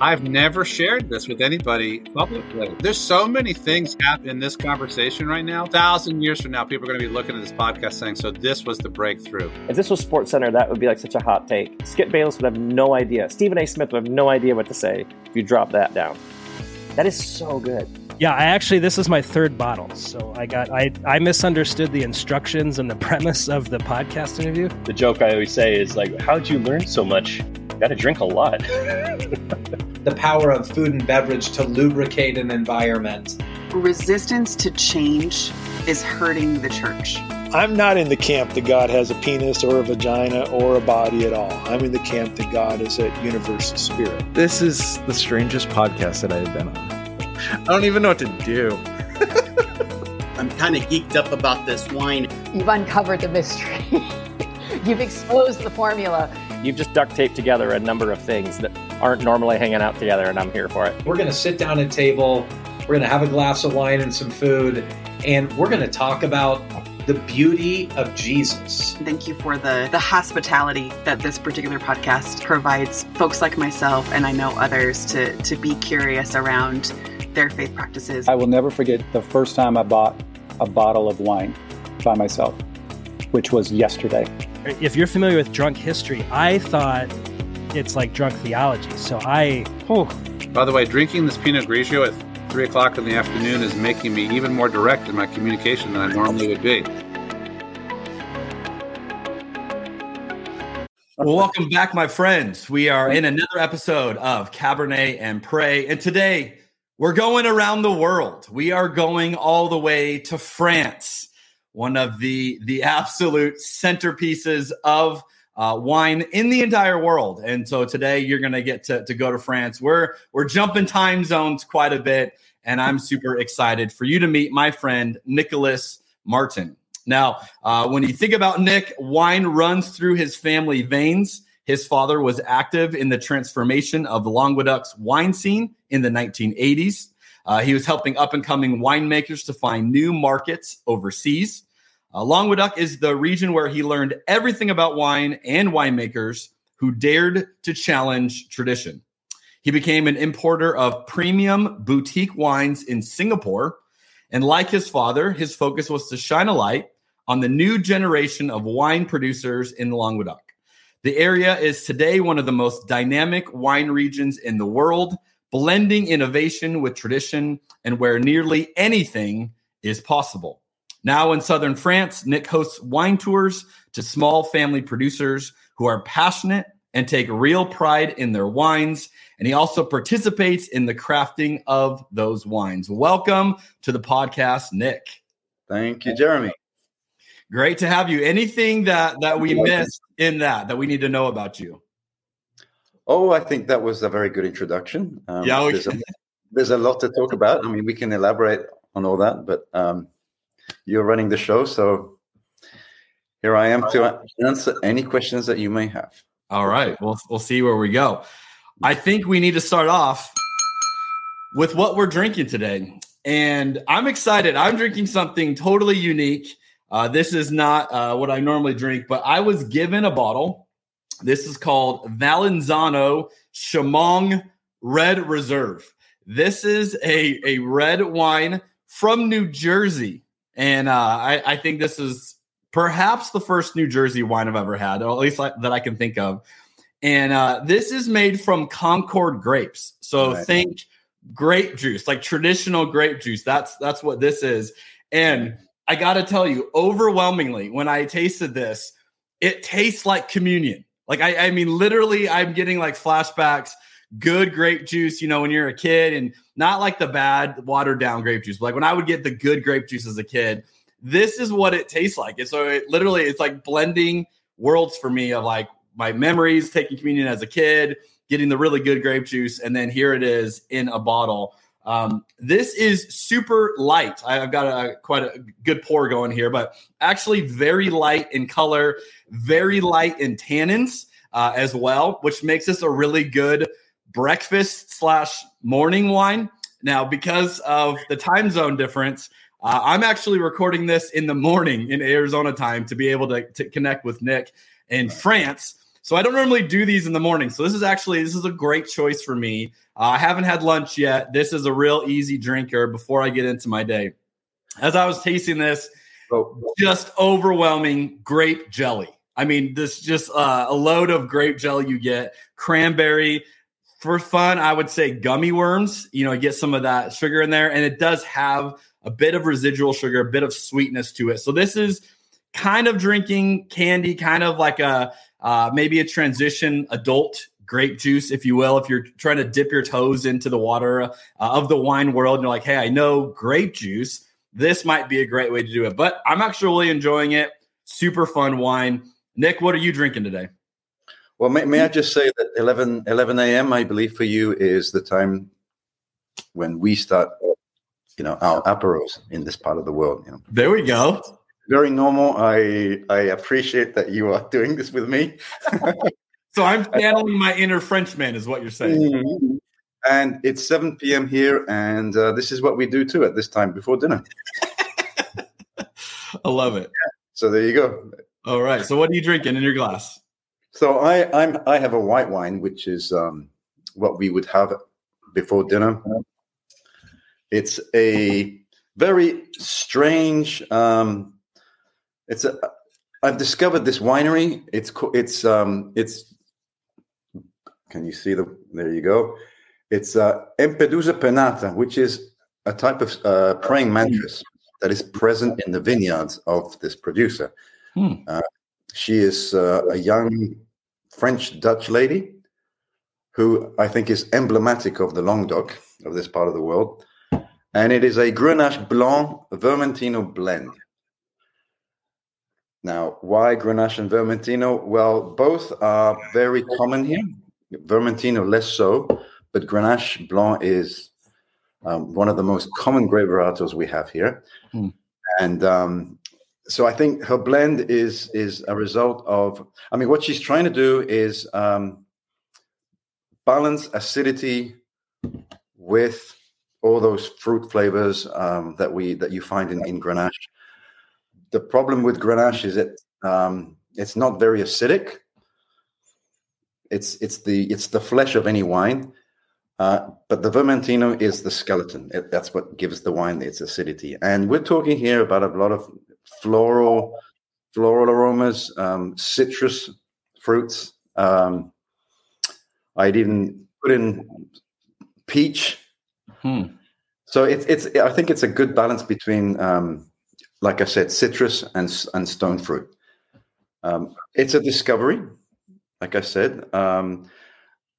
I've never shared this with anybody publicly. There's so many things happening in this conversation right now. A thousand years from now, people are going to be looking at this podcast saying, "So this was the breakthrough." If this was SportsCenter, that would be like such a hot take. Skip Bayless would have no idea. Stephen A. Smith would have no idea what to say if you drop that down. That is so good. Yeah, I actually this is my third bottle. So I got I I misunderstood the instructions and the premise of the podcast interview. The joke I always say is like, "How'd you learn so much?" Got to drink a lot. the power of food and beverage to lubricate an environment. Resistance to change is hurting the church. I'm not in the camp that God has a penis or a vagina or a body at all. I'm in the camp that God is a universal spirit. This is the strangest podcast that I've been on. I don't even know what to do. I'm kind of geeked up about this wine. You've uncovered the mystery. You've exposed the formula. You've just duct taped together a number of things that aren't normally hanging out together, and I'm here for it. We're going to sit down at a table, we're going to have a glass of wine and some food, and we're going to talk about the beauty of Jesus. Thank you for the, the hospitality that this particular podcast provides folks like myself, and I know others, to, to be curious around their faith practices. I will never forget the first time I bought a bottle of wine by myself, which was yesterday. If you're familiar with drunk history, I thought it's like drunk theology. So I, oh. By the way, drinking this Pinot Grigio at three o'clock in the afternoon is making me even more direct in my communication than I normally would be. Well, welcome back, my friends. We are in another episode of Cabernet and Pray. And today we're going around the world. We are going all the way to France one of the the absolute centerpieces of uh, wine in the entire world. And so today you're going to get to go to France. We're we're jumping time zones quite a bit, and I'm super excited for you to meet my friend Nicholas Martin. Now, uh, when you think about Nick, wine runs through his family veins. His father was active in the transformation of Languedoc's wine scene in the 1980s. Uh, he was helping up and coming winemakers to find new markets overseas. Uh, Languedoc is the region where he learned everything about wine and winemakers who dared to challenge tradition. He became an importer of premium boutique wines in Singapore. And like his father, his focus was to shine a light on the new generation of wine producers in Languedoc. The area is today one of the most dynamic wine regions in the world, blending innovation with tradition and where nearly anything is possible. Now in southern France, Nick hosts wine tours to small family producers who are passionate and take real pride in their wines. And he also participates in the crafting of those wines. Welcome to the podcast, Nick. Thank you, Jeremy. Great to have you. Anything that that we missed in that that we need to know about you? Oh, I think that was a very good introduction. Um, yeah, there's, a, there's a lot to talk about. I mean, we can elaborate on all that, but um, you're running the show, so here I am to answer any questions that you may have. All right, we'll we'll see where we go. I think we need to start off with what we're drinking today, and I'm excited. I'm drinking something totally unique. Uh, this is not uh, what I normally drink, but I was given a bottle. This is called Valenzano Shamong Red Reserve. This is a, a red wine from New Jersey. And uh, I, I, think this is perhaps the first New Jersey wine I've ever had, or at least that I can think of. And uh, this is made from Concord grapes. So right. think grape juice, like traditional grape juice. That's that's what this is. And I got to tell you, overwhelmingly, when I tasted this, it tastes like communion. Like I, I mean, literally, I'm getting like flashbacks good grape juice, you know, when you're a kid and not like the bad watered down grape juice, but like when I would get the good grape juice as a kid, this is what it tastes like. And so it literally it's like blending worlds for me of like my memories taking communion as a kid, getting the really good grape juice, and then here it is in a bottle. Um, this is super light. I've got a quite a good pour going here, but actually very light in color, very light in tannins uh, as well, which makes this a really good breakfast slash morning wine. Now, because of the time zone difference, uh, I'm actually recording this in the morning in Arizona time to be able to, to connect with Nick in France. So I don't normally do these in the morning. So this is actually this is a great choice for me. Uh, I haven't had lunch yet. This is a real easy drinker before I get into my day. As I was tasting this, just overwhelming grape jelly. I mean, this just uh, a load of grape jelly you get. Cranberry for fun, I would say gummy worms. You know, get some of that sugar in there, and it does have a bit of residual sugar, a bit of sweetness to it. So this is kind of drinking candy, kind of like a uh, maybe a transition adult grape juice, if you will. If you're trying to dip your toes into the water uh, of the wine world, and you're like, hey, I know grape juice. This might be a great way to do it. But I'm actually really enjoying it. Super fun wine. Nick, what are you drinking today? Well, may, may I just say that 11, 11 a.m., I believe for you, is the time when we start, you know, our aperos in this part of the world. You know. There we go. Very normal. I I appreciate that you are doing this with me. so I'm channeling my inner Frenchman, is what you're saying. Mm-hmm. And it's 7 p.m. here, and uh, this is what we do too at this time before dinner. I love it. So there you go. All right. So what are you drinking in your glass? So I I'm I have a white wine, which is um, what we would have before dinner. It's a very strange. Um, it's a. I've discovered this winery. It's it's um it's. Can you see the? There you go. It's uh, Empedusa penata, which is a type of uh, praying mantis that is present in the vineyards of this producer. Hmm. Uh, she is uh, a young French Dutch lady who I think is emblematic of the Languedoc of this part of the world. And it is a Grenache Blanc Vermentino blend. Now, why Grenache and Vermentino? Well, both are very common here. Vermentino less so, but Grenache Blanc is um, one of the most common grape varietals we have here. Hmm. And um, so I think her blend is is a result of. I mean, what she's trying to do is um, balance acidity with all those fruit flavors um, that we that you find in, in Grenache. The problem with Grenache is that um, it's not very acidic. It's it's the it's the flesh of any wine, uh, but the Vermentino is the skeleton. It, that's what gives the wine its acidity. And we're talking here about a lot of floral floral aromas, um, citrus fruits. Um, I'd even put in peach. Hmm. So it's it's I think it's a good balance between, um, like I said, citrus and and stone fruit. Um, it's a discovery, like I said, um,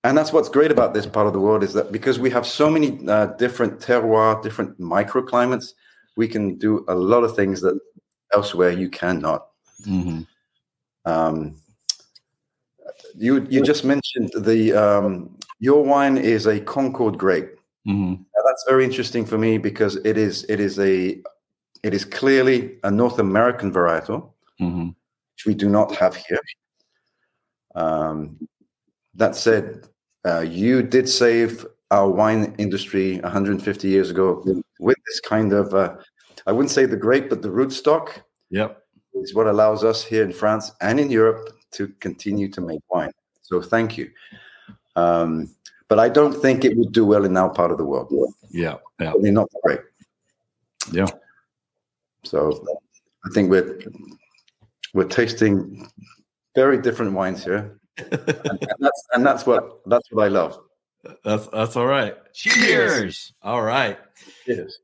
and that's what's great about this part of the world is that because we have so many uh, different terroirs, different microclimates, we can do a lot of things that elsewhere you cannot. Mm-hmm. Um, you you just mentioned the um, your wine is a Concord grape. Mm-hmm. Now, that's very interesting for me because it is it is a it is clearly a North American varietal, mm-hmm. which we do not have here. Um, that said, uh, you did save our wine industry 150 years ago with this kind of uh, I wouldn't say the grape, but the rootstock. Yep. Is what allows us here in France and in Europe to continue to make wine. So thank you. Um, but I don't think it would do well in our part of the world. Yeah. Yeah. Probably not great. Yeah. So I think we're we're tasting very different wines here. and, and that's and that's what that's what I love. That's that's all right. Cheers. All right. Cheers.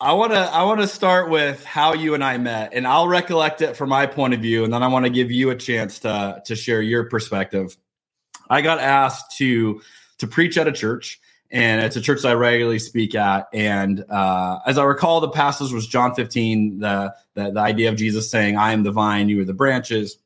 I want to I want to start with how you and I met, and I'll recollect it from my point of view, and then I want to give you a chance to to share your perspective. I got asked to to preach at a church, and it's a church that I regularly speak at. And uh, as I recall, the passage was John 15, the, the the idea of Jesus saying, "I am the vine, you are the branches."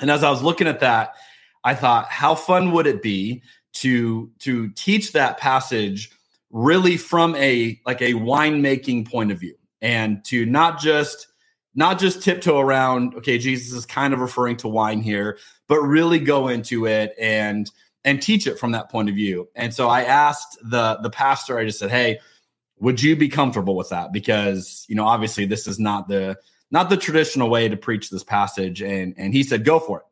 And as I was looking at that, I thought, how fun would it be to to teach that passage really from a like a winemaking point of view and to not just not just tiptoe around okay jesus is kind of referring to wine here but really go into it and and teach it from that point of view. And so i asked the the pastor i just said hey would you be comfortable with that? Because you know obviously this is not the not the traditional way to preach this passage. And and he said go for it.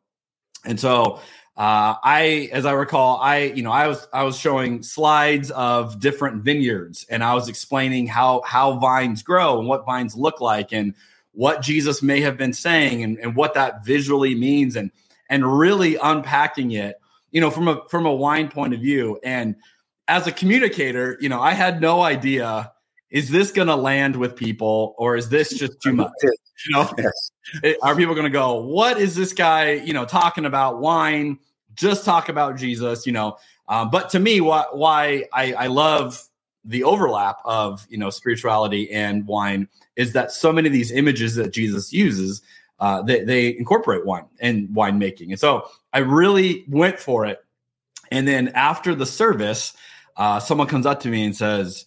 And so uh, I, as I recall, I, you know, I was I was showing slides of different vineyards, and I was explaining how how vines grow and what vines look like, and what Jesus may have been saying, and, and what that visually means, and and really unpacking it, you know, from a from a wine point of view. And as a communicator, you know, I had no idea is this going to land with people or is this just too much? You know, yes. are people going to go, what is this guy, you know, talking about wine? Just talk about Jesus, you know. Um, but to me, why, why I, I love the overlap of you know spirituality and wine is that so many of these images that Jesus uses, uh, they, they incorporate wine and winemaking. And so I really went for it. And then after the service, uh, someone comes up to me and says,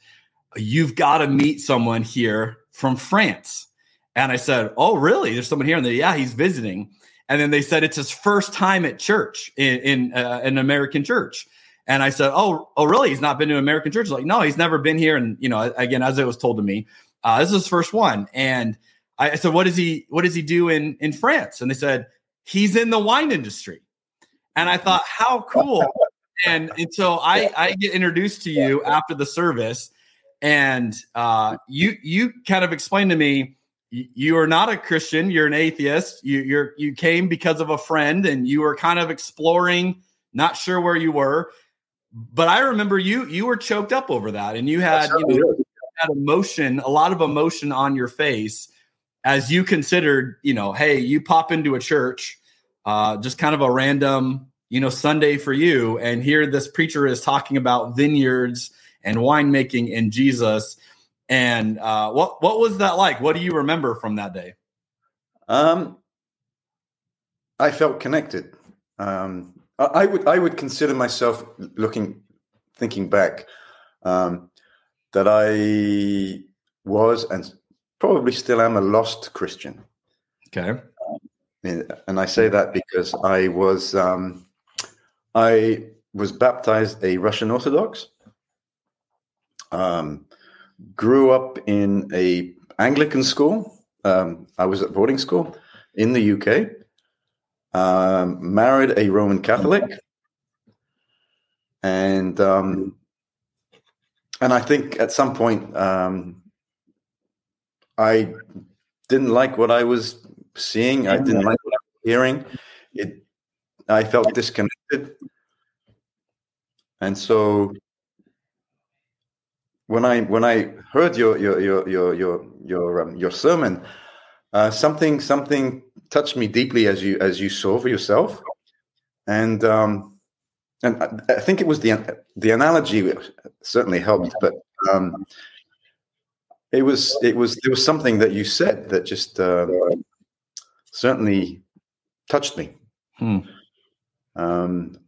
"You've got to meet someone here from France." And I said, "Oh, really? There's someone here?" And they, yeah, he's visiting. And then they said it's his first time at church in, in uh, an American church. And I said, "Oh, oh, really? He's not been to an American church?" Like, no, he's never been here. And you know, again, as it was told to me, uh, this is his first one. And I said, "What does he? What does he do in in France?" And they said, "He's in the wine industry." And I thought, how cool! and and so I I get introduced to you after the service, and uh, you you kind of explained to me you are not a Christian. You're an atheist. You, you're you came because of a friend, and you were kind of exploring, not sure where you were. But I remember you you were choked up over that, and you had you know, had emotion, a lot of emotion on your face as you considered, you know, hey, you pop into a church, uh, just kind of a random, you know, Sunday for you, and here this preacher is talking about vineyards and winemaking in Jesus. And uh, what what was that like? What do you remember from that day? Um, I felt connected. Um, I, I would I would consider myself looking, thinking back, um, that I was and probably still am a lost Christian. Okay. and I say that because I was um, I was baptized a Russian Orthodox. Um, grew up in a Anglican school. Um, I was at boarding school in the UK. Um, married a Roman Catholic, and um, and I think at some point um, I didn't like what I was seeing. I didn't like what I was hearing. It, I felt disconnected, and so when I when I heard your your your your your your, um, your sermon, uh, something something touched me deeply as you as you saw for yourself, and um, and I, I think it was the the analogy certainly helped, but um, it was it was there was something that you said that just uh, certainly touched me. Hmm. Um,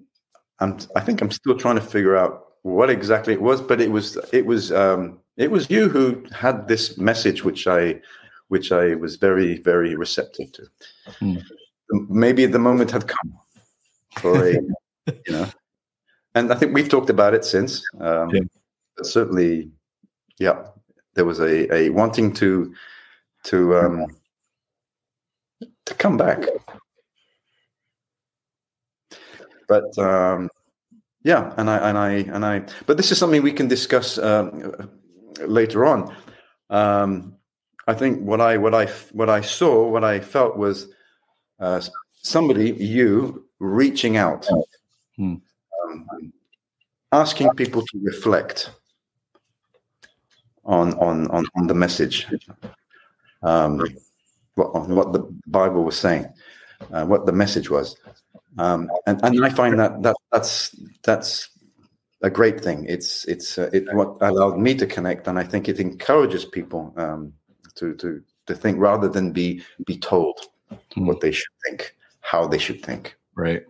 I'm, I think I'm still trying to figure out what exactly it was, but it was it was um, it was you who had this message, which I which I was very very receptive to. Hmm. Maybe the moment had come for a you know, and I think we've talked about it since. Um, yeah. Certainly, yeah, there was a, a wanting to to um, to come back. But um, yeah, and I and I and I. But this is something we can discuss um, later on. Um, I think what I what I what I saw, what I felt was uh, somebody, you, reaching out, hmm. um, asking people to reflect on on on, on the message, um, what, on what the Bible was saying, uh, what the message was, um, and and I find that that that's that's a great thing. It's it's uh, it what allowed me to connect, and I think it encourages people um, to to to think rather than be be told Hmm. what they should think, how they should think. Right.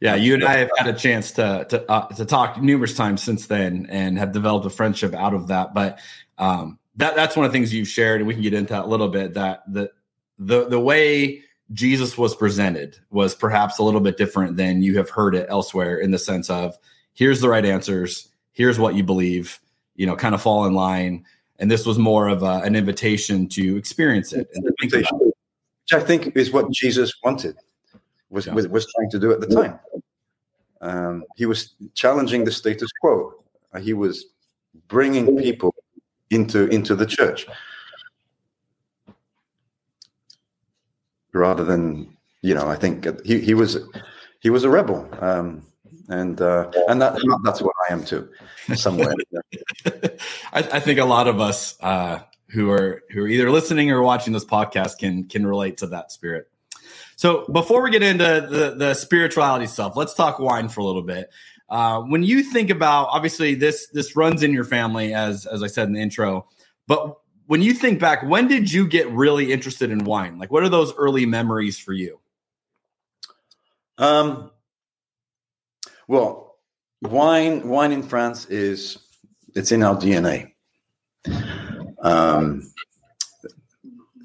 Yeah, you and I have had a chance to to uh, to talk numerous times since then, and have developed a friendship out of that. But um, that that's one of the things you've shared, and we can get into that a little bit. That the the the way Jesus was presented was perhaps a little bit different than you have heard it elsewhere. In the sense of here's the right answers, here's what you believe, you know, kind of fall in line. And this was more of a, an invitation to experience it. And to think about it. Which I think is what Jesus wanted. was Yeah. was, was trying to do at the time. Um, he was challenging the status quo. Uh, He was bringing people into into the church rather than you know. I think he, he was he was a rebel, um, and uh, and that that's what I am too, somewhere. I, I think a lot of us uh, who are who are either listening or watching this podcast can can relate to that spirit. So before we get into the the spirituality stuff, let's talk wine for a little bit. Uh, when you think about obviously this this runs in your family as as I said in the intro, but when you think back, when did you get really interested in wine? Like, what are those early memories for you? Um, well, wine wine in France is it's in our DNA. Um,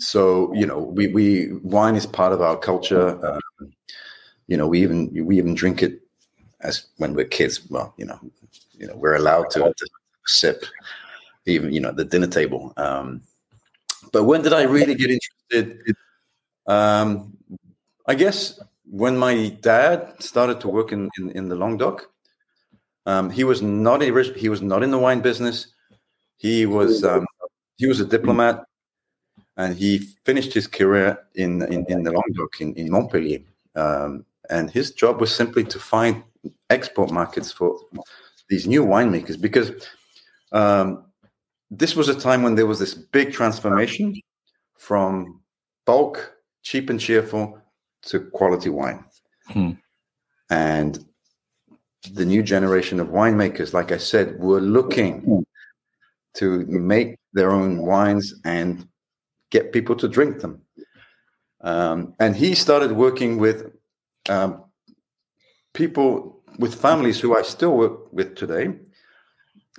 so you know, we we wine is part of our culture. Um, you know, we even we even drink it as when we're kids. Well, you know, you know, we're allowed to, to sip, even you know, at the dinner table. Um, but when did I really get interested? Um, I guess when my dad started to work in in, in the Languedoc, um, he was not a he was not in the wine business. He was um, he was a diplomat, and he finished his career in in, in the Languedoc in, in Montpellier. Um, and his job was simply to find export markets for these new winemakers because um, this was a time when there was this big transformation from bulk, cheap and cheerful to quality wine. Hmm. And the new generation of winemakers, like I said, were looking to make their own wines and get people to drink them. Um, and he started working with um, people, with families who I still work with today.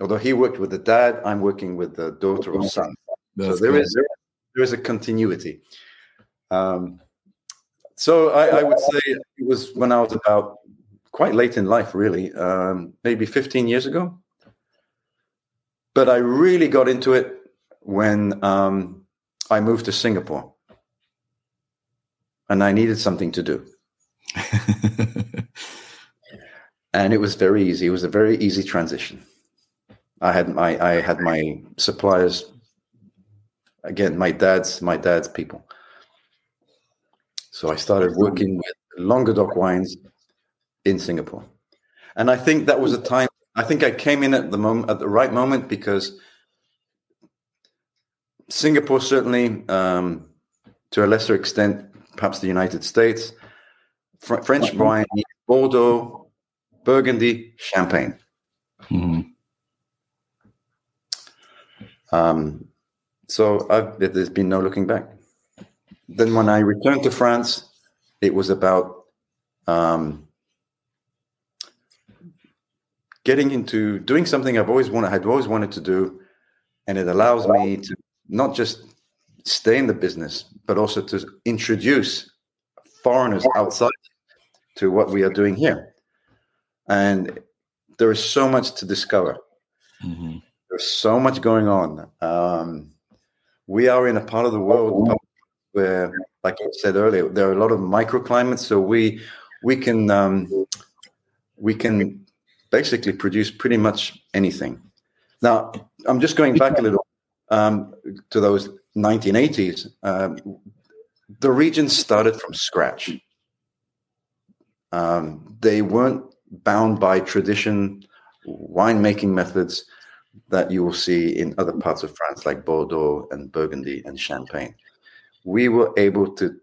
Although he worked with the dad, I'm working with the daughter or son. That's so there cool. is there is a continuity. Um, so I, I would say it was when I was about quite late in life, really, um, maybe 15 years ago. But I really got into it when um, I moved to Singapore, and I needed something to do. and it was very easy. It was a very easy transition. I had my I had my suppliers again, my dad's my dad's people. So I started working with Languedoc wines in Singapore, and I think that was a time. I think I came in at the moment at the right moment because Singapore certainly, um, to a lesser extent, perhaps the United States, Fr- French wine, Bordeaux, Burgundy, Champagne. Um, so I've, there's been no looking back. Then when I returned to France, it was about um, getting into doing something I've always wanted. I'd always wanted to do, and it allows me to not just stay in the business, but also to introduce foreigners outside to what we are doing here. And there is so much to discover. There's so much going on. Um, we are in a part of the world where, like I said earlier, there are a lot of microclimates. So we we can um, we can basically produce pretty much anything. Now, I'm just going back a little um, to those 1980s. Um, the region started from scratch. Um, they weren't bound by tradition, winemaking methods that you will see in other parts of France, like Bordeaux and Burgundy and Champagne. We were able to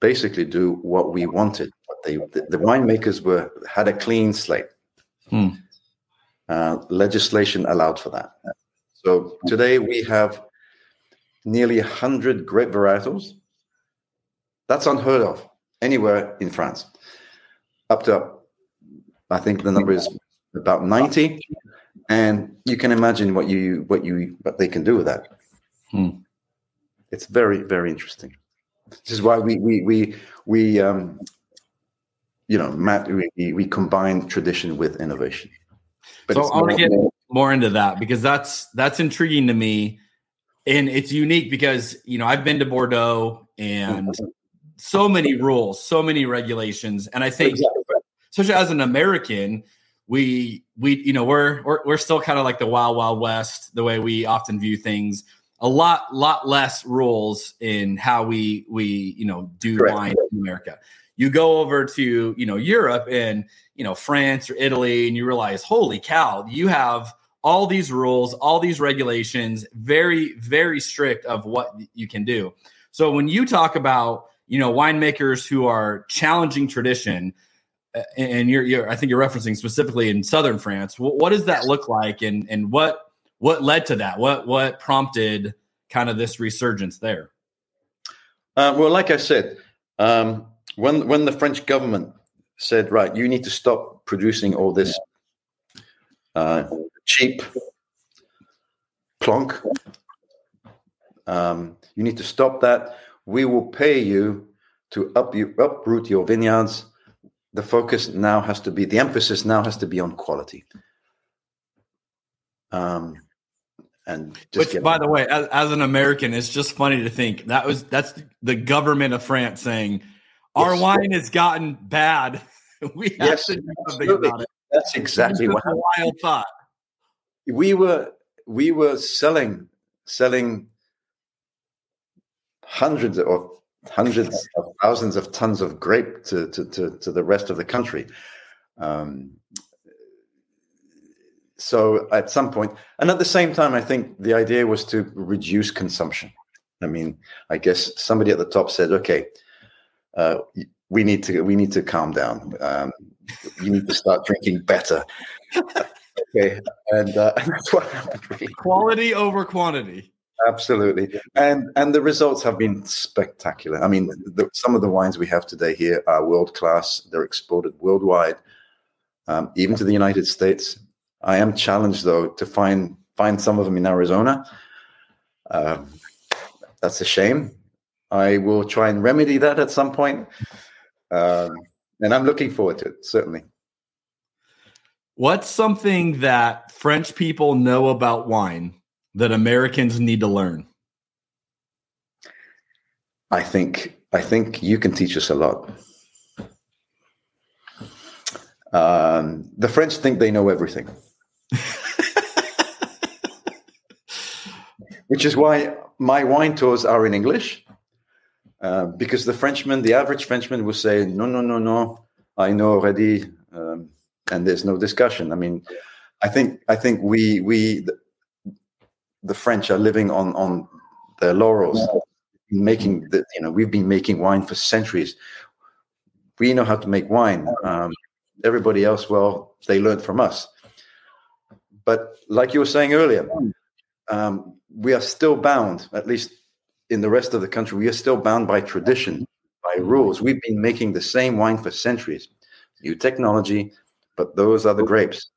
basically do what we wanted. What they, the, the winemakers were had a clean slate. Hmm. Uh, legislation allowed for that. So today we have nearly 100 grape varietals. That's unheard of anywhere in France. Up to, I think the number is about 90. And you can imagine what you what you what they can do with that. Hmm. It's very very interesting. This is why we we we we um, you know Matt we, we combine tradition with innovation. But so I want to get more into that because that's that's intriguing to me, and it's unique because you know I've been to Bordeaux and mm-hmm. so many rules, so many regulations, and I think, Exactly. especially as an American, we we you know we're we're, we're still kind of like the wild wild west the way we often view things. A lot lot less rules in how we we you know do Correct. wine in America. You go over to you know Europe and you know France or Italy, and you realize, holy cow, you have all these rules, all these regulations, very very strict of what you can do. So when you talk about you know winemakers who are challenging tradition, uh, and you're, you're I think you're referencing specifically in southern France. What, what does that look like, and and what what led to that? What what prompted kind of this resurgence there? Uh, well, like I said, um, when when the French government said, "Right, you need to stop producing all this uh, cheap plonk. Um, you need to stop that. We will pay you to up you uproot your vineyards." The focus now has to be the emphasis now has to be on quality. Um, and just Which, by the way, as, as an American, it's just funny to think that was that's the government of France saying our Yes. wine has gotten bad. we have Yes, to do something about it. That's exactly what wild thought. we were we were selling selling hundreds of hundreds of thousands of tons of grape to to, to, to the rest of the country um, so at some point and at the same time i think the idea was to reduce consumption i mean i guess somebody at the top said okay uh, we need to we need to calm down. Um, you need to start drinking better. Okay and, uh, that's what happened really Quality over quantity. absolutely. And and the results have been spectacular. I mean the, some of the wines we have today here are world class they're exported worldwide um, even to the united states. I am challenged though to find find some of them in arizona. Um, that's a shame i will try and remedy that at some point um, and i'm looking forward to it certainly What's something that French people know about wine that Americans need to learn? I think I think you can teach us a lot. Um, the French think they know everything, which is why my wine tours are in English. Uh, because the Frenchman, the average Frenchman, will say, "No, no, no, no, I know already," um, and there's no discussion. I mean, I think I think we we the, the French are living on on their laurels making the you know we've been making wine for centuries. We know how to make wine. Um, everybody else well they learned from us. But like you were saying earlier um, we are still bound at least in the rest of the country we are still bound by tradition by rules. We've been making the same wine for centuries. New technology but those are the grapes.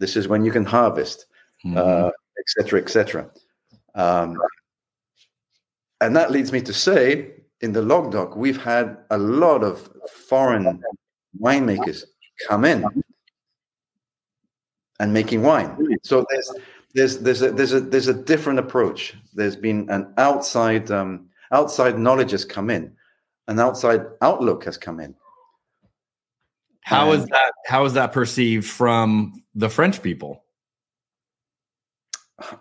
This is when you can harvest uh, et cetera, et cetera. Um, and that leads me to say, in the Languedoc, we've had a lot of foreign winemakers come in and making wine. So there's there's there's a there's a there's a different approach. There's been an outside um, outside knowledge has come in, an outside outlook has come in. How is And- that? How is that perceived from the French people?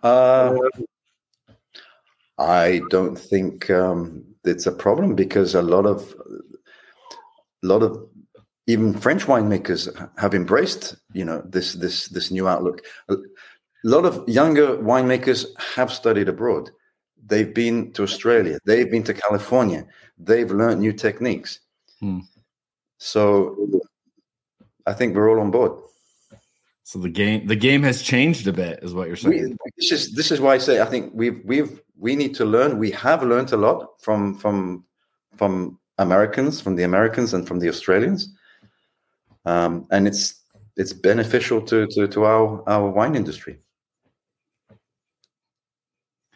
Uh, I don't think um, it's a problem because a lot of a lot of even French winemakers have embraced you know this this this new outlook. A lot of younger winemakers have studied abroad. They've been to Australia. They've been to California. They've learned new techniques. Hmm. So I think we're all on board. So the game the game has changed a bit, is what you're saying. We, this is this is why I say I think we've we've we need to learn. We have learned a lot from from from Americans, from the Americans, and from the Australians, um, and it's it's beneficial to to, to our our wine industry.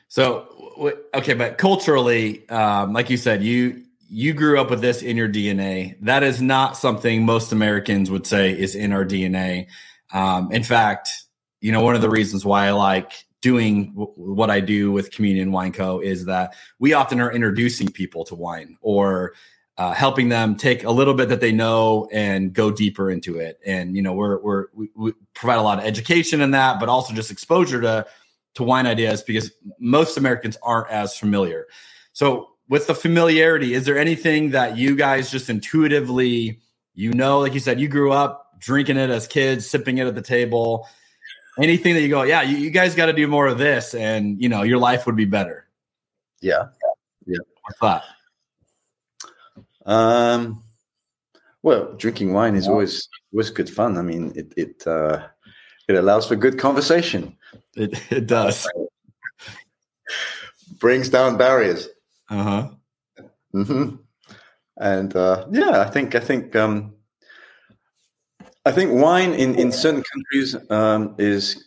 So okay, but culturally, um, like you said, you you grew up with this in your DNA. That is not something most Americans would say is in our DNA. Um, in fact, you know, one of the reasons why I like doing w- what I do with Communion Wine Co. is that we often are introducing people to wine or uh, helping them take a little bit that they know and go deeper into it. And you know, we're we're we, we provide a lot of education in that, but also just exposure to to wine ideas because most Americans aren't as familiar. So, with the familiarity, is there anything that you guys just intuitively, you know, like you said, you grew up drinking it as kids, sipping it at the table? Anything that you go, yeah, you, you guys got to do more of this, and you know, your life would be better. Yeah, yeah. What's that? Um, well, drinking wine is always always good fun. I mean, it it uh, it allows for good conversation. It it does. Brings down barriers. Uh huh. hmm And uh, yeah, I think I think um, I think wine in in certain countries um, is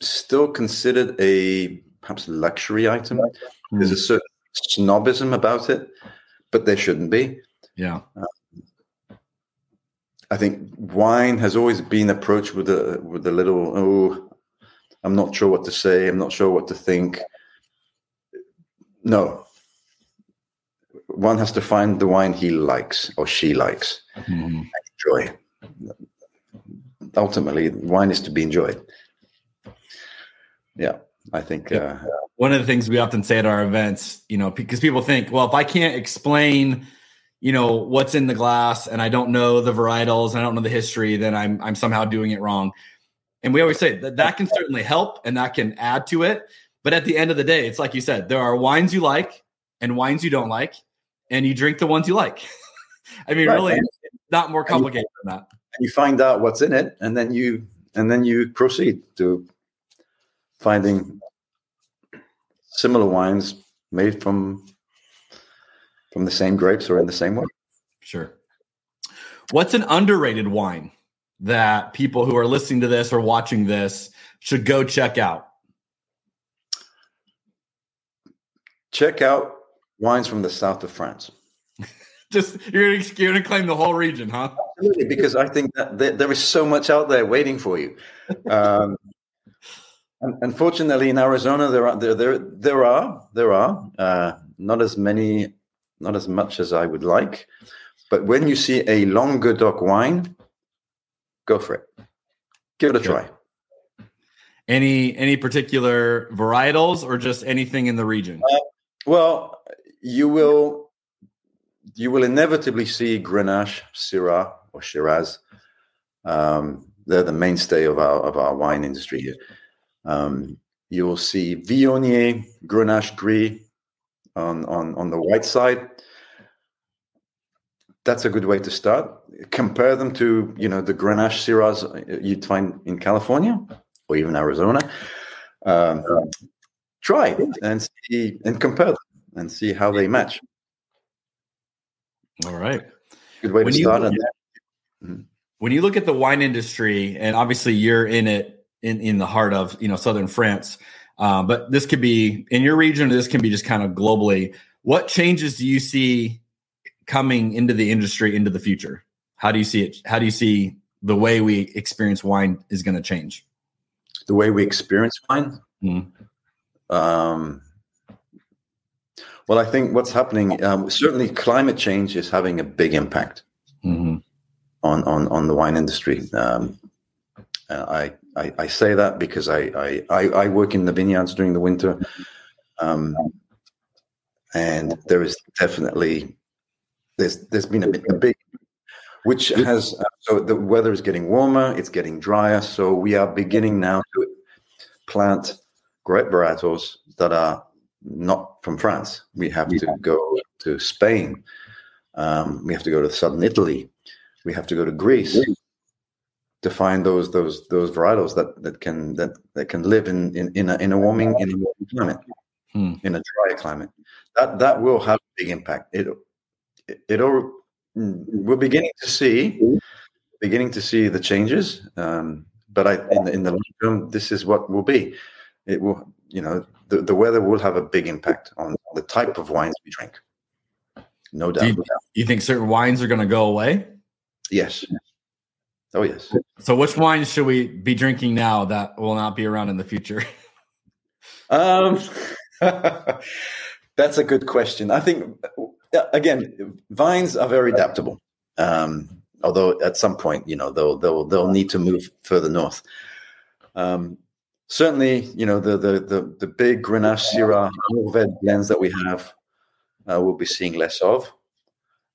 still considered a perhaps luxury item. There's a certain snobism about it, but there shouldn't be. Yeah. Uh, I think wine has always been approached with a with a little oh, I'm not sure what to say. I'm not sure what to think. No. One has to find the wine he likes or she likes. Mm-hmm. Enjoy. Ultimately, wine is to be enjoyed. Yeah, I think. Uh, One of the things we often say at our events, you know, because people think, well, if I can't explain you know what's in the glass and i don't know the varietals and i don't know the history then i'm i'm somehow doing it wrong and we always say that that can certainly help and that can add to it but at the end of the day it's like you said there are wines you like and wines you don't like and you drink the ones you like i mean Right. really it's not more complicated than that you find out what's in it, and then you and then you proceed to finding similar wines made from from the same grapes or in the same way. Sure. What's an underrated wine that people who are listening to this or watching this should go check out? Check out wines from the south of France. Just you're gonna, you're gonna claim the whole region, huh? Absolutely, because I think that there, there is so much out there waiting for you. Um, un- unfortunately, in Arizona, there are there there, there are there are uh, not as many, not as much as I would like. But when you see a Languedoc wine, go for it. Give it a try. Any any particular varietals or just anything in the region? Uh, well, you will you will inevitably see Grenache, Syrah, or Shiraz. Um, they're the mainstay of our of our wine industry here. Um, you will see Viognier, Grenache Gris on, on on the white side. That's a good way to start. Compare them to you know the Grenache Syrahs you'd find in California or even Arizona. Um, try it and see and compare them and see how they match. All right. Good way When to you start. look when you look at the wine industry, and obviously you're in it in, in the heart of you know southern France, uh, but this could be in your region. Or this can be just kind of globally. What changes do you see coming into the industry into the future? How do you see it? How do you see the way we experience wine is going to change? the way we experience wine. Um, well, I think what's happening um, certainly climate change is having a big impact on on on the wine industry. Um, uh, I, I I say that because I, I I I work in the vineyards during the winter, um, and there is definitely there's there's been a, bit- a big which has uh, so the weather is getting warmer, it's getting drier, so we are beginning now to plant grape varietals that are not from France. We have to go to Spain. Um, we have to go to southern Italy. We have to go to Greece to find those those those varietals that that can that that can live in in, in a in a warming in a warming climate, Hmm. in a dry climate. That that will have a big impact. It it, all, we're beginning to see beginning to see the changes. Um, but I in the, in the long term, this is what will be. It will you know the, the weather will have a big impact on the type of wines we drink. No doubt. you, you think certain wines are going to go away? Yes. Oh yes. So, which wines should we be drinking now that will not be around in the future? Um, that's a good question. I think again, vines are very adaptable. Um, although at some point, you know, they'll they'll they'll need to move further north. Um, certainly, you know, the the the, the big Grenache Syrah Mourvedre blends that we have, uh, we'll be seeing less of.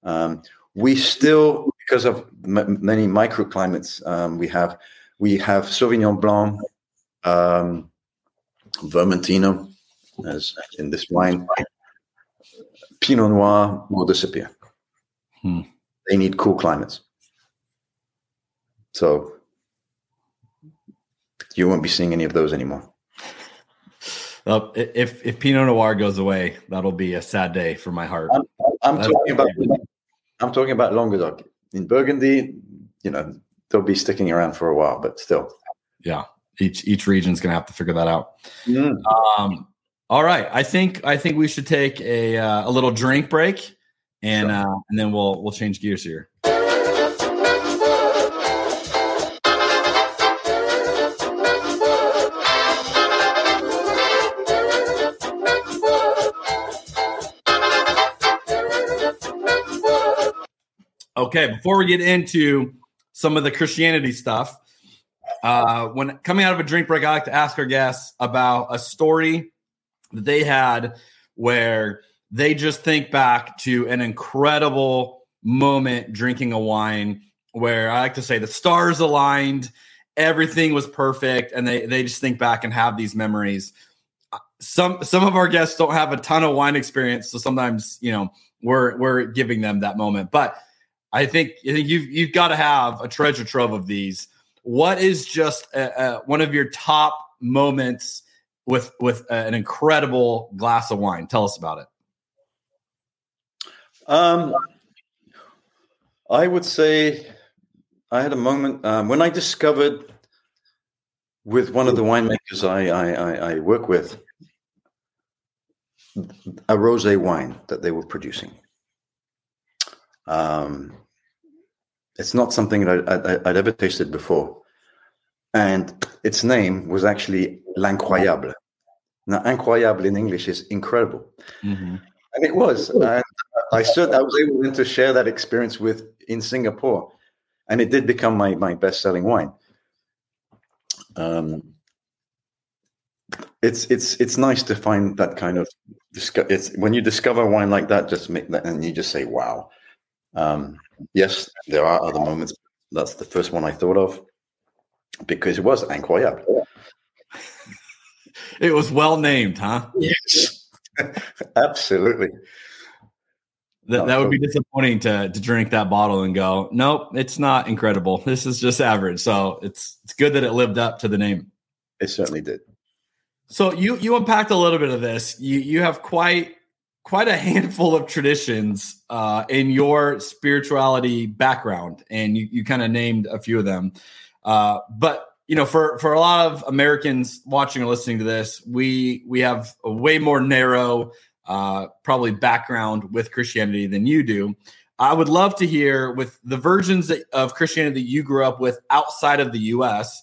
Um, we still, because of m- many microclimates, um, we have we have Sauvignon Blanc, um, Vermentino, as in this wine. Pinot Noir will disappear. Hmm. They need cool climates. So you won't be seeing any of those anymore. Well, if if Pinot Noir goes away, that'll be a sad day for my heart. I'm, I'm talking about I'm talking about Languedoc. In Burgundy, you know, they'll be sticking around for a while, but still. yeah each each region's gonna have to figure that out Mm. um all right. I think i think we should take a uh, a little drink break and uh and then we'll we'll change gears here. Okay. Before we get into some of the christianity stuff uh, when coming out of a drink break, I like to ask our guests about a story that they had where they just think back to an incredible moment drinking a wine where I like to say the stars aligned, everything was perfect, and they they just think back and have these memories. Some some of our guests don't have a ton of wine experience, so sometimes you know we're we're giving them that moment. But I think I think you've you've got to have a treasure trove of these what is just uh, uh, one of your top moments with with uh, an incredible glass of wine. Tell us about it. Um, I would say I had a moment um, when I discovered with one of the winemakers I, I, I, work with a rosé wine that they were producing. Um, it's not something that I, I'd ever tasted before, and its name was actually l'incroyable. Now, incroyable in English is incredible, and it was. And I certainly I was able then to share that experience with in Singapore, and it did become my my best selling wine. Um, it's it's it's nice to find that kind of it's when you discover wine like that just make that and you just say wow um yes there are other moments that's the first one i thought of because it was incroyable. It was well named huh? Yes. Absolutely. That, that would be disappointing to to drink that bottle and go nope it's not incredible. This is just average. So it's it's good that it lived up to the name. It certainly did. So you you unpacked a little bit of this. You you have quite quite a handful of traditions uh, in your spirituality background, and you you kind of named a few of them. Uh, but you know, for for a lot of Americans watching or listening to this, we we have a way more narrow, uh, probably background with Christianity than you do. I would love to hear with the versions of Christianity that you grew up with outside of the U.S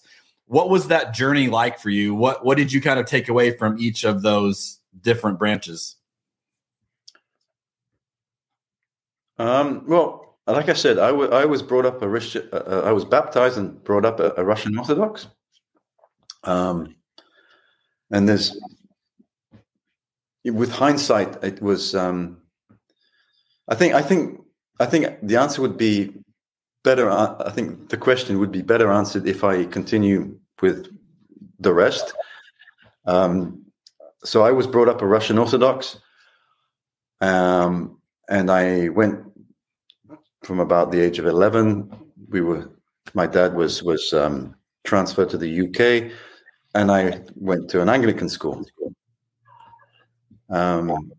what was that journey like for you what what did you kind of take away from each of those different branches um, well like i said I, w- I was brought up a Russian, uh, i was baptized and brought up a, a russian orthodox um, and there's with hindsight it was um, i think i think i think the answer would be better i think the question would be better answered if i continue with the rest. Um, so I was brought up a Russian Orthodox, um, and I went from about the age of eleven. We were, my dad was was um, transferred to the UK, and I went to an Anglican school. Um,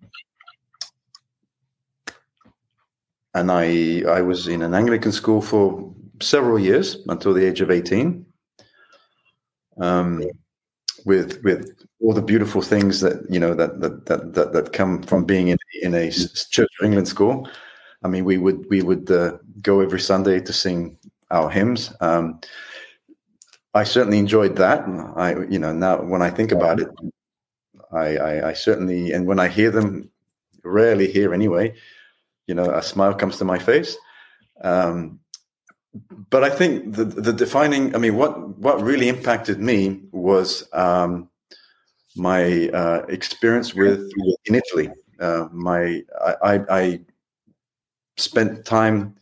and I I was in an Anglican school for several years until the age of eighteen um, with with all the beautiful things that you know that that that that, that come from being in in a Church of England school. I mean, we would we would uh, go every Sunday to sing our hymns. Um, I certainly enjoyed that. I you know now when I think about it, I, I, I certainly and when I hear them, rarely hear anyway. you know, a smile comes to my face. Um, but I think the the defining, I mean, what what really impacted me was um, my uh, experience with in Italy. Uh, my I, I, I spent time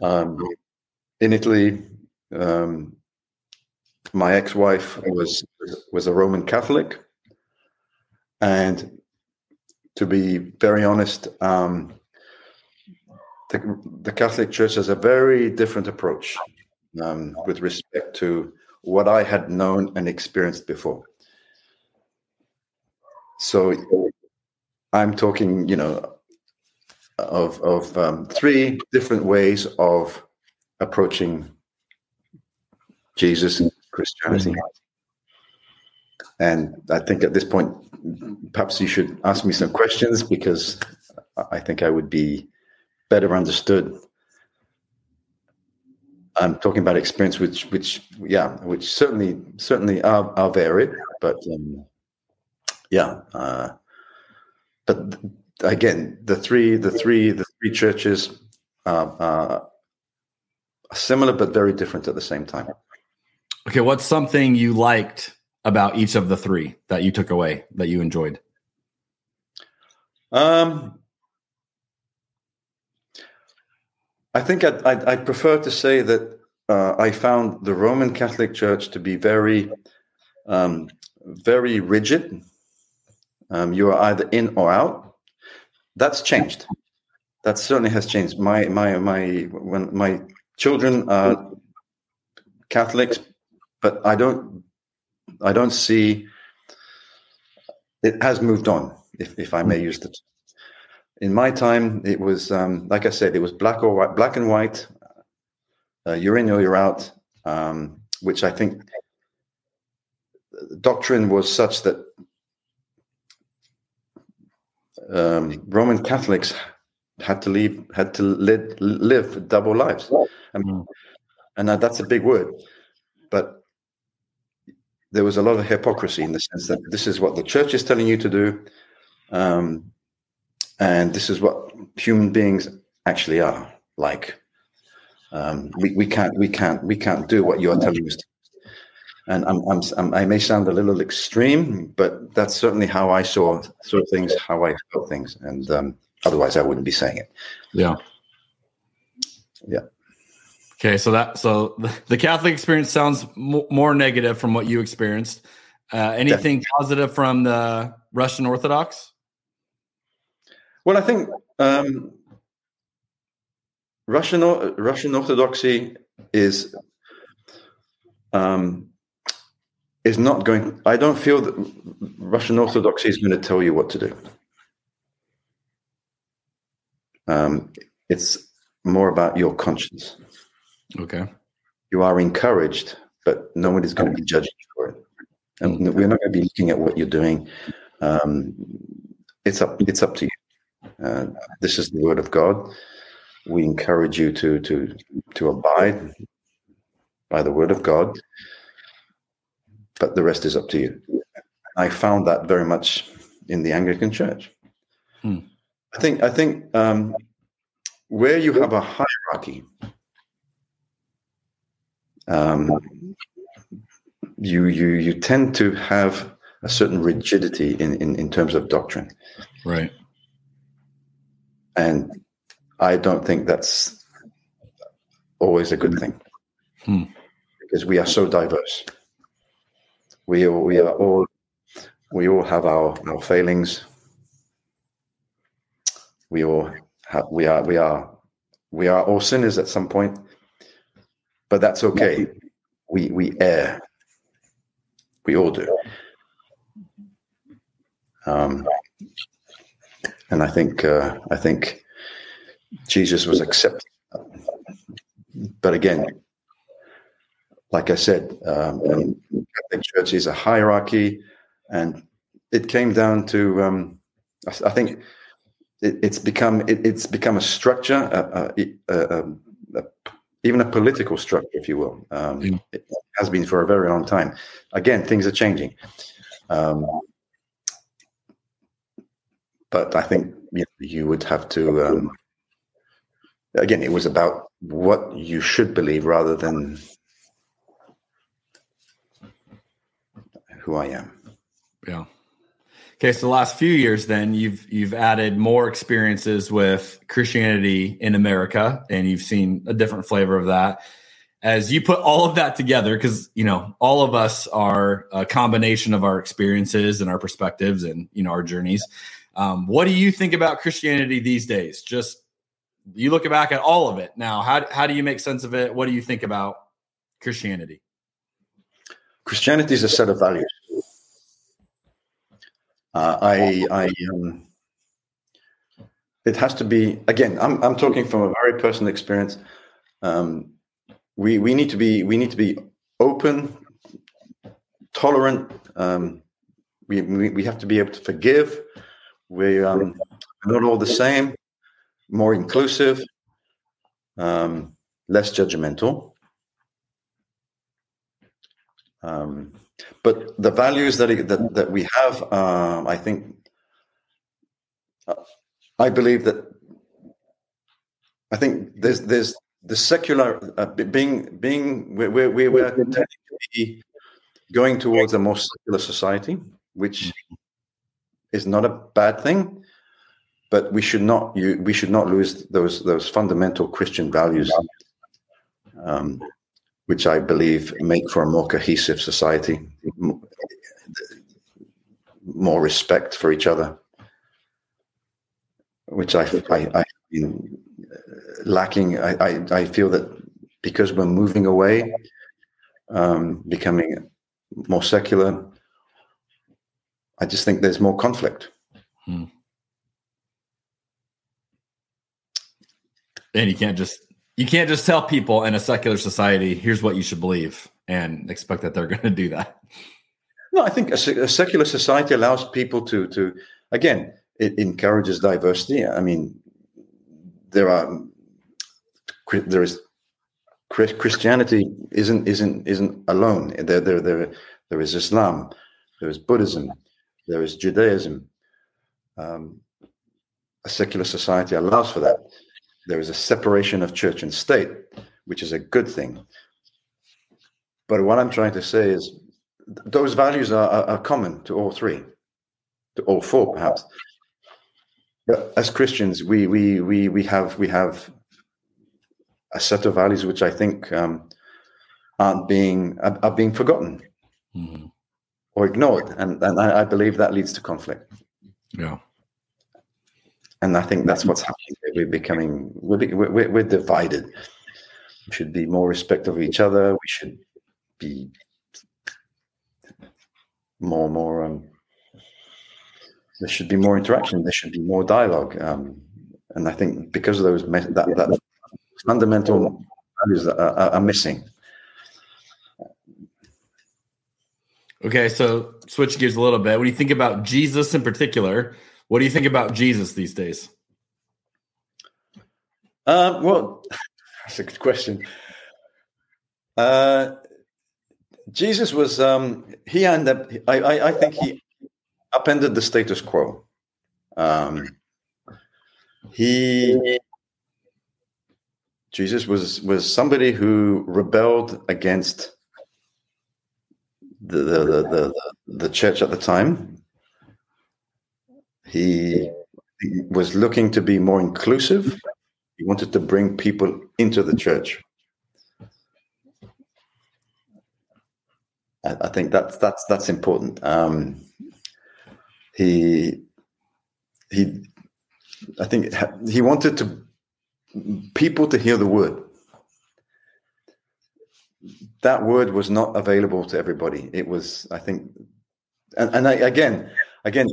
um, in Italy. Um, my ex-wife was was a Roman Catholic, and to be very honest, um, the, the, Catholic Church has a very different approach um, with respect to what I had known and experienced before. So I'm talking, you know, of of um, three different ways of approaching Jesus and Christianity. Mm-hmm. And I think at this point, perhaps you should ask me some questions because I think I would be better understood. I'm talking about experience, which, which, yeah, which certainly, certainly are, are varied, but um, yeah, uh, but again, the three, the three, the three churches are, are similar but very different at the same time. Okay, what's something you liked about each of the three that you took away that you enjoyed? Um, I think I'd, I'd, I'd prefer to say that uh, I found the Roman Catholic Church to be very, um, very rigid. Um, you are either in or out. That's changed. That certainly has changed. My my my when my children are Catholics, but I don't I don't see it has moved on, if, if I may use the Term. in my time, it was um, like I said, it was black or white, black and white. Uh, you're in or you're out, um, which I think doctrine was such that um, Roman Catholics had to leave, had to live, live double lives, I mean, and that's a big word, but there was a lot of hypocrisy in the sense that this is what the church is telling you to do. Um, and this is what human beings actually are like. Um, we, we can't we can't we can't do what you are telling us. To. And I'm, I'm, I'm, i may sound a little extreme, but that's certainly how I saw saw things, how I felt things, and um, otherwise I wouldn't be saying it. Yeah, yeah. Okay, so that so the Catholic experience sounds more negative from what you experienced. Uh, anything Definitely. positive from the Russian Orthodox? Well, I think um, Russian Russian Orthodoxy is um, is not going. I don't feel that Russian Orthodoxy is going to tell you what to do. Um, it's more about your conscience. Okay. You are encouraged, but no one is going to be judging you for it. And we're not going to be looking at what you're doing. Um, it's up. It's up to you. Uh, this is the word of God. We encourage you to to to abide by the word of God, but the rest is up to you. I found that very much in the Anglican Church. Hmm. I think I think um, where you have a hierarchy, um, you you you tend to have a certain rigidity in, in, in terms of doctrine. Right. And I don't think that's always a good thing hmm. because we are so diverse. We we are all we all have our, our failings. We all have, we are we are we are all sinners at some point, but that's okay. We we err. We all do. Um, and I think uh, I think Jesus was accepted. But again, like I said, um, Catholic Church is a hierarchy, and it came down to um, I, I, think it, it's become it, it's become a structure, even a political structure, if you will. Um, mm. It has been for a very long time. Again, things are changing. Um, but I think you, know, you would have to. Um, again, it was about what you should believe rather than who I am. Yeah. Okay, so the last few years, then you've you've added more experiences with Christianity in America, and you've seen a different flavor of that. As you put all of that together, because you know all of us are a combination of our experiences and our perspectives, and you know our journeys. Um, what do you think about Christianity these days? Just you look back at all of it now. How how do you make sense of it? What do you think about Christianity? Christianity is a set of values. Uh, I, I, um, it has to be again. I'm, I'm talking from a very personal experience. Um, we, we need to be, we need to be open, tolerant. Um, we, we, we have to be able to forgive. We um, not all the same. More inclusive, um, less judgmental. Um, but the values that that, that we have, um, I think, uh, I believe that. I think there's there's the secular uh, being being we're we're, we're going towards a more secular society, which is not a bad thing, but we should not you, we should not lose those those fundamental Christian values. Um, which I believe make for a more cohesive society, more respect for each other, which I, I, I lacking. I, I, I, feel that because we're moving away, um, becoming more secular, I just think there's more conflict. Hmm. And you can't just you can't just tell people in a secular society, here's what you should believe and expect that they're going to do that. No, I think a, a, secular society allows people to, to again, it encourages diversity. I mean, there are, there is, Christianity isn't, isn't, isn't alone. There, there, there, there is Islam, there is Buddhism, there is Judaism. Um, a secular society allows for that there is a separation of church and state, which is a good thing. But what I'm trying to say is those values are, are, are common to all three, to all four, perhaps. But as Christians, we we we we have we have a set of values which I think um, aren't being are, are being forgotten mm-hmm. or ignored, and and I, I believe that leads to conflict. Yeah and I think that's what's happening. We're becoming we're, we're, we're divided. We should be more respectful of each other. We should be more more. Um, there should be more interaction. There should be more dialogue. Um, and I think because of those that, that fundamental values are, are, are missing. Okay, so switch gears a little bit. When you think about Jesus in particular, what do you think about Jesus these days? Uh, well, that's a good question. Uh, Jesus was um, he ended up. I, I, I think he upended the status quo. Um, he Jesus was was somebody who rebelled against the the the, the, the church at the time. He, was looking to be more inclusive. He wanted to bring people into the church. I, think that's that's that's important. Um, he he, I think he wanted to people to hear the word. That word was not available to everybody. It was, I think, and, and I, again, again,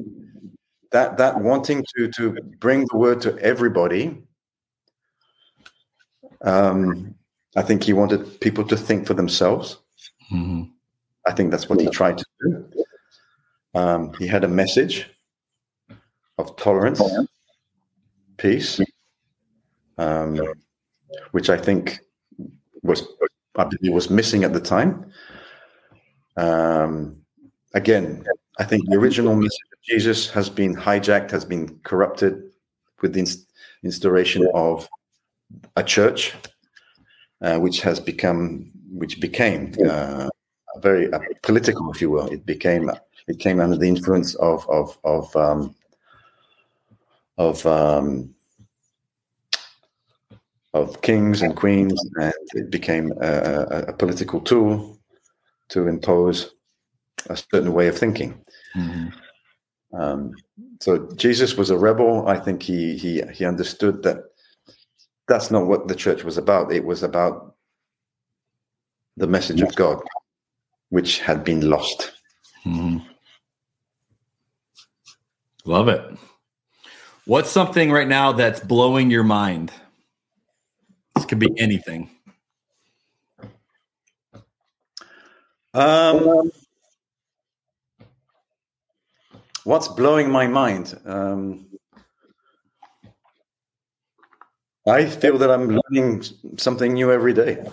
that that wanting to to bring the word to everybody um, i think he wanted people to think for themselves. Mm-hmm. i think that's what he tried to do. Um, he had a message of tolerance peace um, which i think was I believe was missing at the time. Um, again i think the original message Jesus has been hijacked, has been corrupted with the inst- instauration of a church, uh, which has become, which became uh, very uh, political, if you will. It became, it came under the influence of of of um, of um, of kings and queens, and it became a, a, a political tool to impose a certain way of thinking. Mm-hmm. Um, so Jesus was a rebel. I think he he he understood that that's not what the church was about. It was about the message of God, which had been lost. Mm-hmm. Love it. What's something right now that's blowing your mind? This could be anything. Um, what's blowing my mind? Um, I feel that I'm learning something new every day.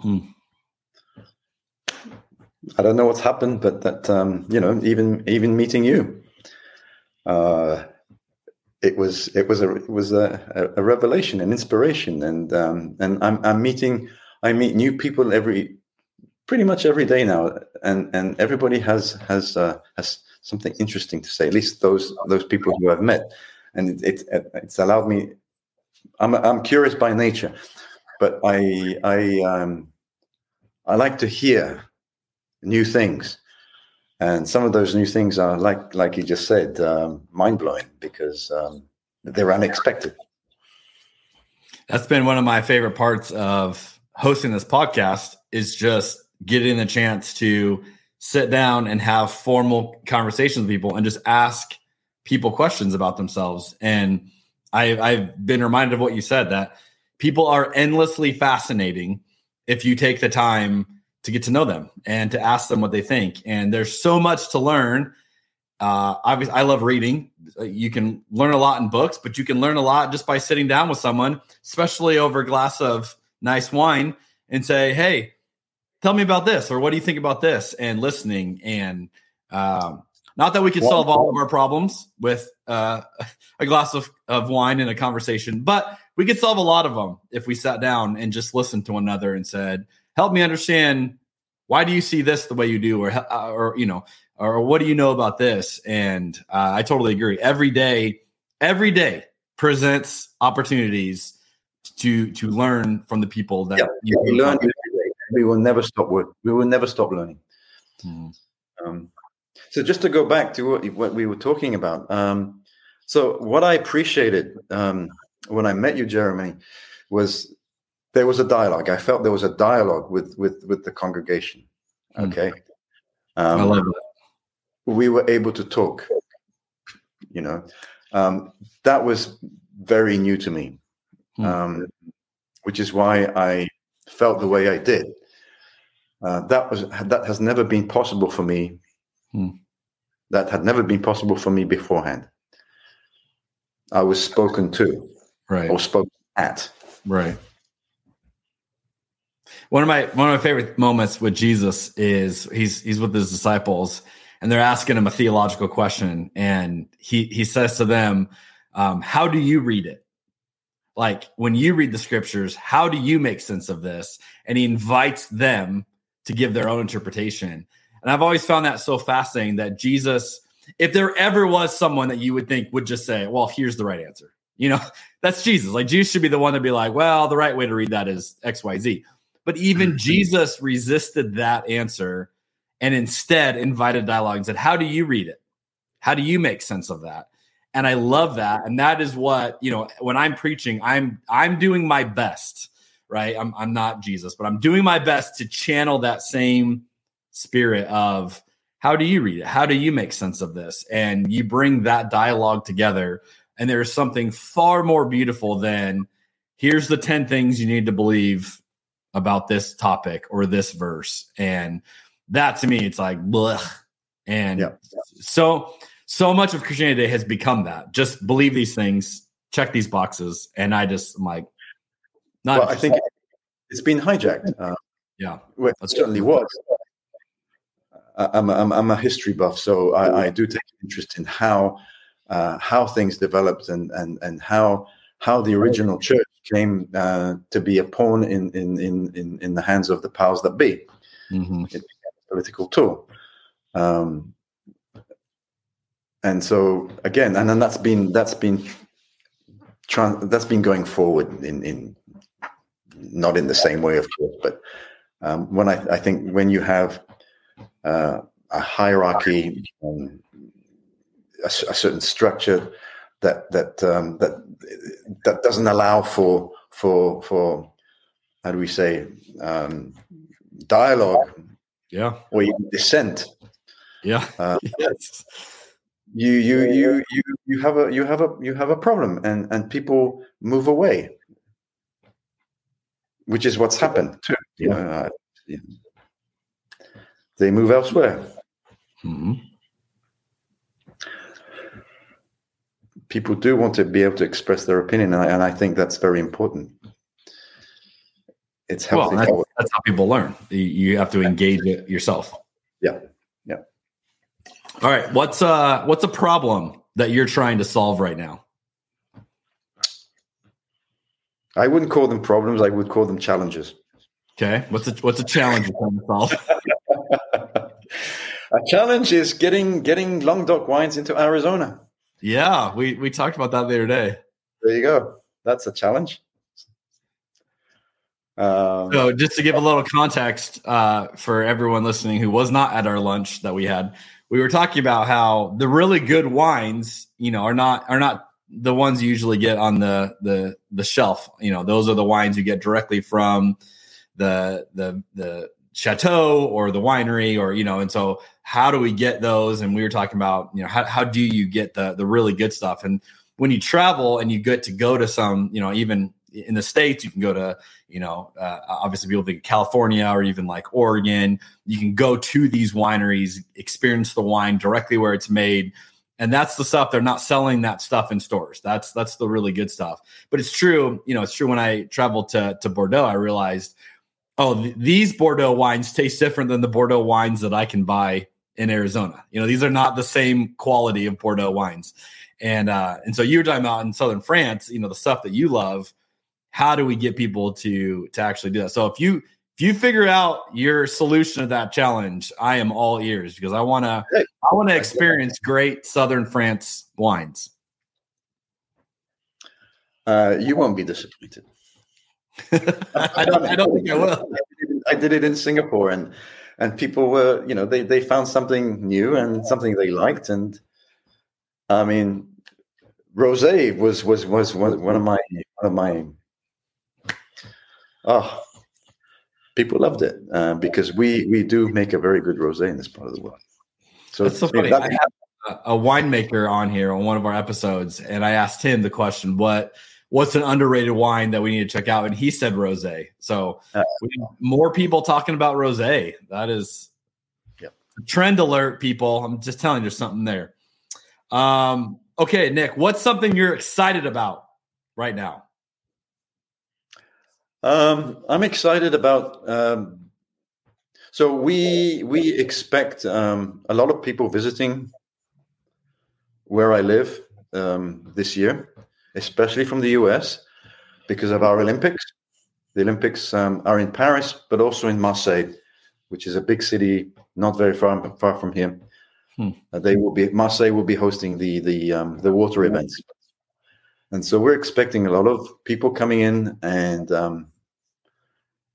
Hmm. I don't know what's happened, but that um, you know, even even meeting you, uh, it was it was a it was a, a revelation, an inspiration, and um, and I'm I'm meeting I meet new people every pretty much every day now, and and everybody has has uh, has something interesting to say. At least those those people who I've met, and it, it it's allowed me. I'm I'm curious by nature, but I I um I like to hear new things, and some of those new things are like like you just said, um, mind blowing because um, they're unexpected. That's been one of my favorite parts of hosting this podcast is just getting the chance to sit down and have formal conversations with people and just ask people questions about themselves. And I, I've been reminded of what you said that people are endlessly fascinating if you take the time to get to know them and to ask them what they think. And there's so much to learn. Uh, obviously, I love reading. You can learn a lot in books, but you can learn a lot just by sitting down with someone, especially over a glass of nice wine, and say, "Hey, tell me about this," or "What do you think about this?" And listening. And um, not that we can solve all of our problems with uh, a glass of, of wine and a conversation, but we could solve a lot of them if we sat down and just listened to one another and said, help me understand why do you see this the way you do or uh, or you know or what do you know about this and uh, i totally agree every day every day presents opportunities to to learn from the people that yeah, you we learn we will never stop work. we will never stop learning hmm. um, so just to go back to what, what we were talking about um, so what i appreciated um, when i met you jeremy was there was a dialogue. I felt there was a dialogue with with with the congregation. Hmm. Okay, um, I love it. We were able to talk. You know, um, that was very new to me, um, which is why I felt the way I did. Uh, that was that has never been possible for me. Hmm. That had never been possible for me beforehand. I was spoken to, right, or spoken at, right one of my one of my favorite moments with Jesus is he's he's with his disciples and they're asking him a theological question and he he says to them, um, "How do you read it? Like when you read the scriptures, how do you make sense of this?" And he invites them to give their own interpretation. And I've always found that so fascinating that Jesus, if there ever was someone that you would think would just say, "Well, here's the right answer," you know, that's Jesus. Like Jesus should be the one to be like, "Well, the right way to read that is X, Y, Z." But even mm-hmm. Jesus resisted that answer and instead invited dialogue and said, How do you read it? How do you make sense of that? And I love that. And that is what, you know, when I'm preaching, I'm I'm doing my best, right? I'm I'm not Jesus, but I'm doing my best to channel that same spirit of how do you read it? How do you make sense of this? And you bring that dialogue together. And there's something far more beautiful than here's the 10 things you need to believe about this topic or this verse. And that to me, it's like, blech. And yeah. so, so much of Christianity has become that. Just believe these things, check these boxes. And I just, I'm like, not. Well, I think it's been hijacked. Uh, yeah. Well, it certainly was. I'm, I'm, I'm a history buff, so I, I do take interest in how uh, how things developed and and and how how the original church came uh, to be a pawn in in, in in in the hands of the powers that be. Mm-hmm. It became a political tool. Um, and so again, and then that's been that's been tran- that's been going forward in in not in the same way, of course, but um, when I, I think when you have uh, a hierarchy, um, a, a certain structure that that um, that that doesn't allow for for for how do we say um, dialogue, yeah, or even dissent. Yeah. Uh, yes. you you you you you have a you have a you have a problem and and people move away which is what's happened too you know, yeah. they move elsewhere Mm-hmm. people do want to be able to express their opinion and I, and I think that's very important it's Well, healthy that's, that's how people learn. You, you have to engage it yourself. yeah yeah All right. What's uh what's a problem that you're trying to solve right now? I wouldn't call them problems i would call them challenges Okay. What's a what's a challenge you're trying to solve? a challenge is getting getting Languedoc wines into arizona Yeah, we we talked about that the other day. there you go that's a challenge um, So, just to give a little context uh, for everyone listening who was not at our lunch that we had, we were talking about how the really good wines, you know, are not are not the ones you usually get on the the the shelf. You know, those are the wines you get directly from the the the chateau or the winery, or you know. And so, how do we get those? And we were talking about, you know, how how do you get the the really good stuff? And when you travel and you get to go to some, you know, even in the states, you can go to, you know, uh, obviously people think California or even like Oregon. You can go to these wineries, experience the wine directly where it's made, and that's the stuff they're not selling that stuff in stores. That's that's the really good stuff. But it's true, you know, it's true. When I traveled to to Bordeaux, I realized, oh, th- these Bordeaux wines taste different than the Bordeaux wines that I can buy in Arizona. You know, these are not the same quality of Bordeaux wines. And uh, and so you were talking about in southern France, you know, the stuff that you love. How do we get people to to actually do that? So if you if you figure out your solution to that challenge, I am all ears because I want to I want to experience great southern France wines. uh, you won't be disappointed I don't I don't think I will. I did it in Singapore, and and people were, you know, they they found something new and something they liked, and I mean, rosé was was was one one of my one of my oh, people loved it uh, because we we do make a very good rosé in this part of the world. So, That's so funny. that- I had a, winemaker on here on one of our episodes, and I asked him the question, "What what's an underrated wine that we need to check out?" And he said rosé. So we more people talking about rosé. That is trend alert, people. I'm just telling you, there's something there. Um, okay, Nick, what's something you're excited about right now? Um, I'm excited about. Um, so we we expect um, a lot of people visiting where I live um, this year, especially from the US, because of our Olympics. The Olympics um, are in Paris, but also in Marseille, which is a big city not very far far from here. Hmm. Uh, they will be Marseille will be hosting the the um, the water events, and so we're expecting a lot of people coming in, and um,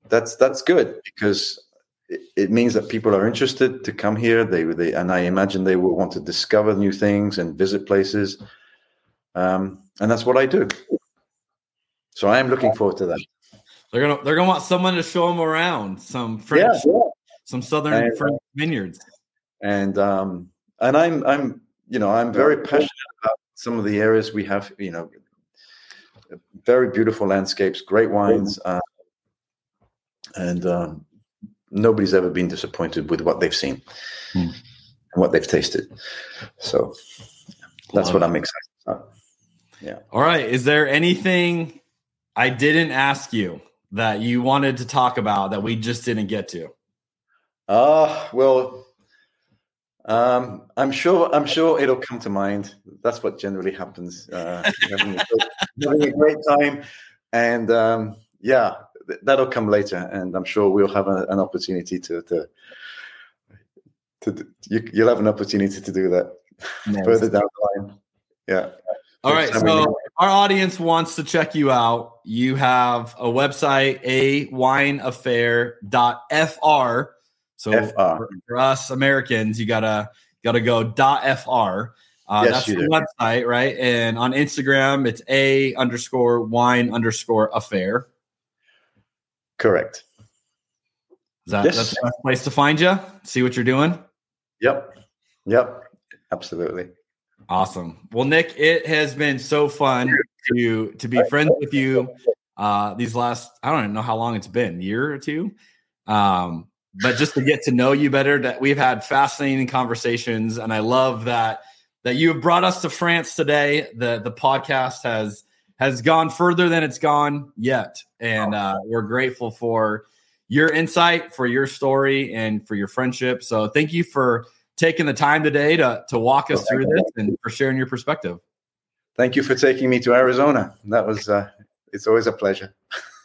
that's that's good because it, it means that people are interested to come here. They they and I imagine they will want to discover new things and visit places, um, and that's what I do. So I am looking forward to that. They're gonna they're gonna want someone to show them around some French, Yeah. some southern And- French vineyards. and um, and I'm I'm you know I'm very passionate about some of the areas we have. You know, very beautiful landscapes, great wines, uh, and um, nobody's ever been disappointed with what they've seen and what they've tasted. So that's Love what it. I'm excited about. Yeah. All right. Is there anything I didn't ask you that you wanted to talk about that we just didn't get to? Uh, well, Um, I'm sure. I'm sure it'll come to mind. That's what generally happens. Uh, having, a, having, a, great time, and um, yeah, that'll come later. And I'm sure we'll have a, an opportunity to to, to you, will have an opportunity to do that nice. further down the line. Yeah. All right. So our audience wants to check you out. You have a website, a wineaffair.fr so for, for, us Americans, you gotta gotta go dot .fr. Uh, yes, that's the do. website, right? And on Instagram, it's a underscore wine underscore affair. Correct. Is that yes. that's the best place to find you? See what you're doing. Yep. Yep. Absolutely. Awesome. Well, Nick, it has been so fun to to be friends with you. Uh, these last I don't even know how long it's been, year or two. Um, but just to get to know you better that we've had fascinating conversations and i love that that you have brought us to france today. The the podcast has has gone further than it's gone yet and uh, we're grateful for your insight for your story and for your friendship. So thank you for taking the time today to to walk us through this and for sharing your perspective. Thank you for taking me to arizona. That was uh, it's always a pleasure.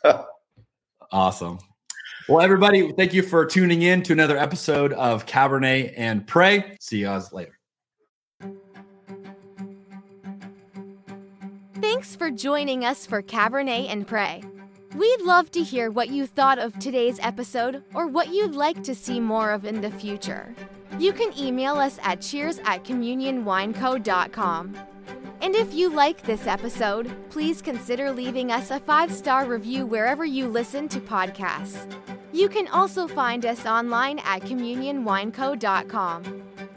Awesome well, everybody, thank you for tuning in to another episode of Cabernet and Pray. See you guys later. Thanks for joining us for Cabernet and Pray. We'd love to hear what you thought of today's episode or what you'd like to see more of in the future. You can email us at cheers at communionwineco.com. And if you like this episode, please consider leaving us a five star review wherever you listen to podcasts. You can also find us online at communionwineco.com.